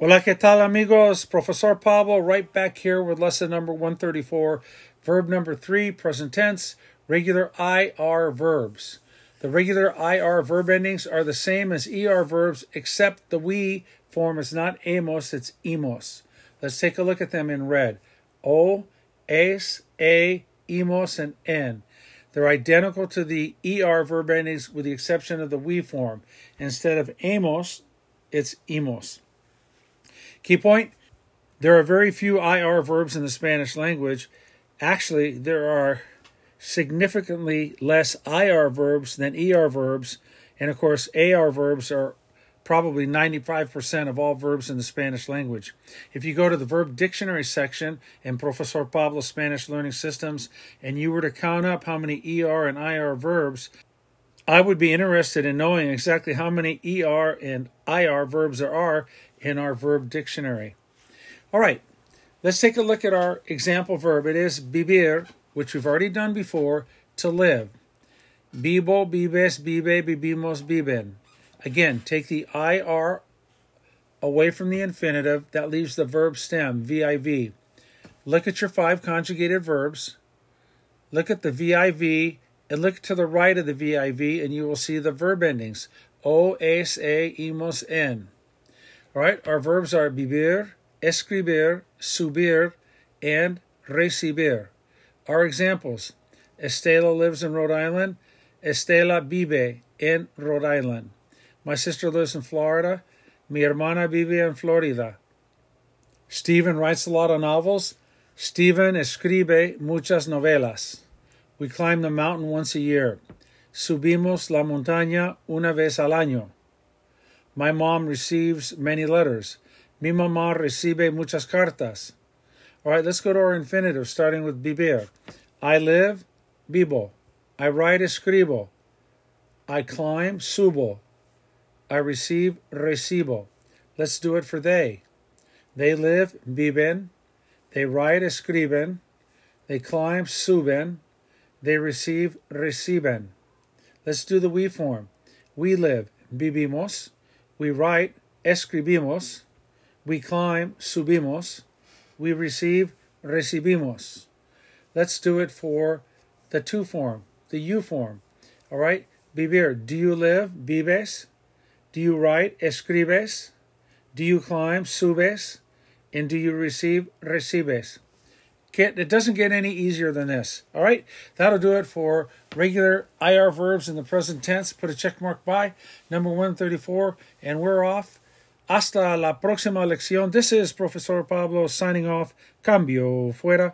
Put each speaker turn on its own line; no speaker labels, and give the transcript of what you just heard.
Hola, ¿qué tal, amigos? Professor Pablo, right back here with lesson number 134, verb number three, present tense, regular IR verbs. The regular IR verb endings are the same as ER verbs, except the we form is not amos, it's emos. Let's take a look at them in red. O, es, a, emos, and en. They're identical to the ER verb endings with the exception of the we form. Instead of amos, it's emos. Key point there are very few IR verbs in the Spanish language. Actually, there are significantly less IR verbs than ER verbs. And of course, AR verbs are probably 95% of all verbs in the Spanish language. If you go to the verb dictionary section in Professor Pablo Spanish Learning Systems and you were to count up how many ER and IR verbs, I would be interested in knowing exactly how many ER and IR verbs there are in our verb dictionary. All right, let's take a look at our example verb. It is vivir, which we've already done before, to live. Vivo, vives, vive, vivimos, viven. Again, take the IR away from the infinitive. That leaves the verb stem, VIV. Look at your five conjugated verbs. Look at the VIV and look to the right of the VIV and you will see the verb endings. O, es, a, imos, en. All right, our verbs are vivir, escribir, subir, and recibir. Our examples Estela lives in Rhode Island. Estela vive in Rhode Island. My sister lives in Florida. Mi hermana vive en Florida. Stephen writes a lot of novels. Stephen escribe muchas novelas. We climb the mountain once a year. Subimos la montaña una vez al año. My mom receives many letters. Mi mamá recibe muchas cartas. All right, let's go to our infinitive, starting with vivir. I live, vivo. I write, escribo. I climb, subo. I receive, recibo. Let's do it for they. They live, viven. They write, escriben. They climb, suben. They receive, reciben. Let's do the we form. We live, vivimos. We write, escribimos. We climb, subimos. We receive, recibimos. Let's do it for the tú form, the you form. All right? Vivir. Do you live? Vives. Do you write? Escribes. Do you climb? Subes. And do you receive? Recibes. Can't, it doesn't get any easier than this. All right, that'll do it for regular IR verbs in the present tense. Put a check mark by number 134, and we're off. Hasta la próxima lección. This is Professor Pablo signing off. Cambio fuera.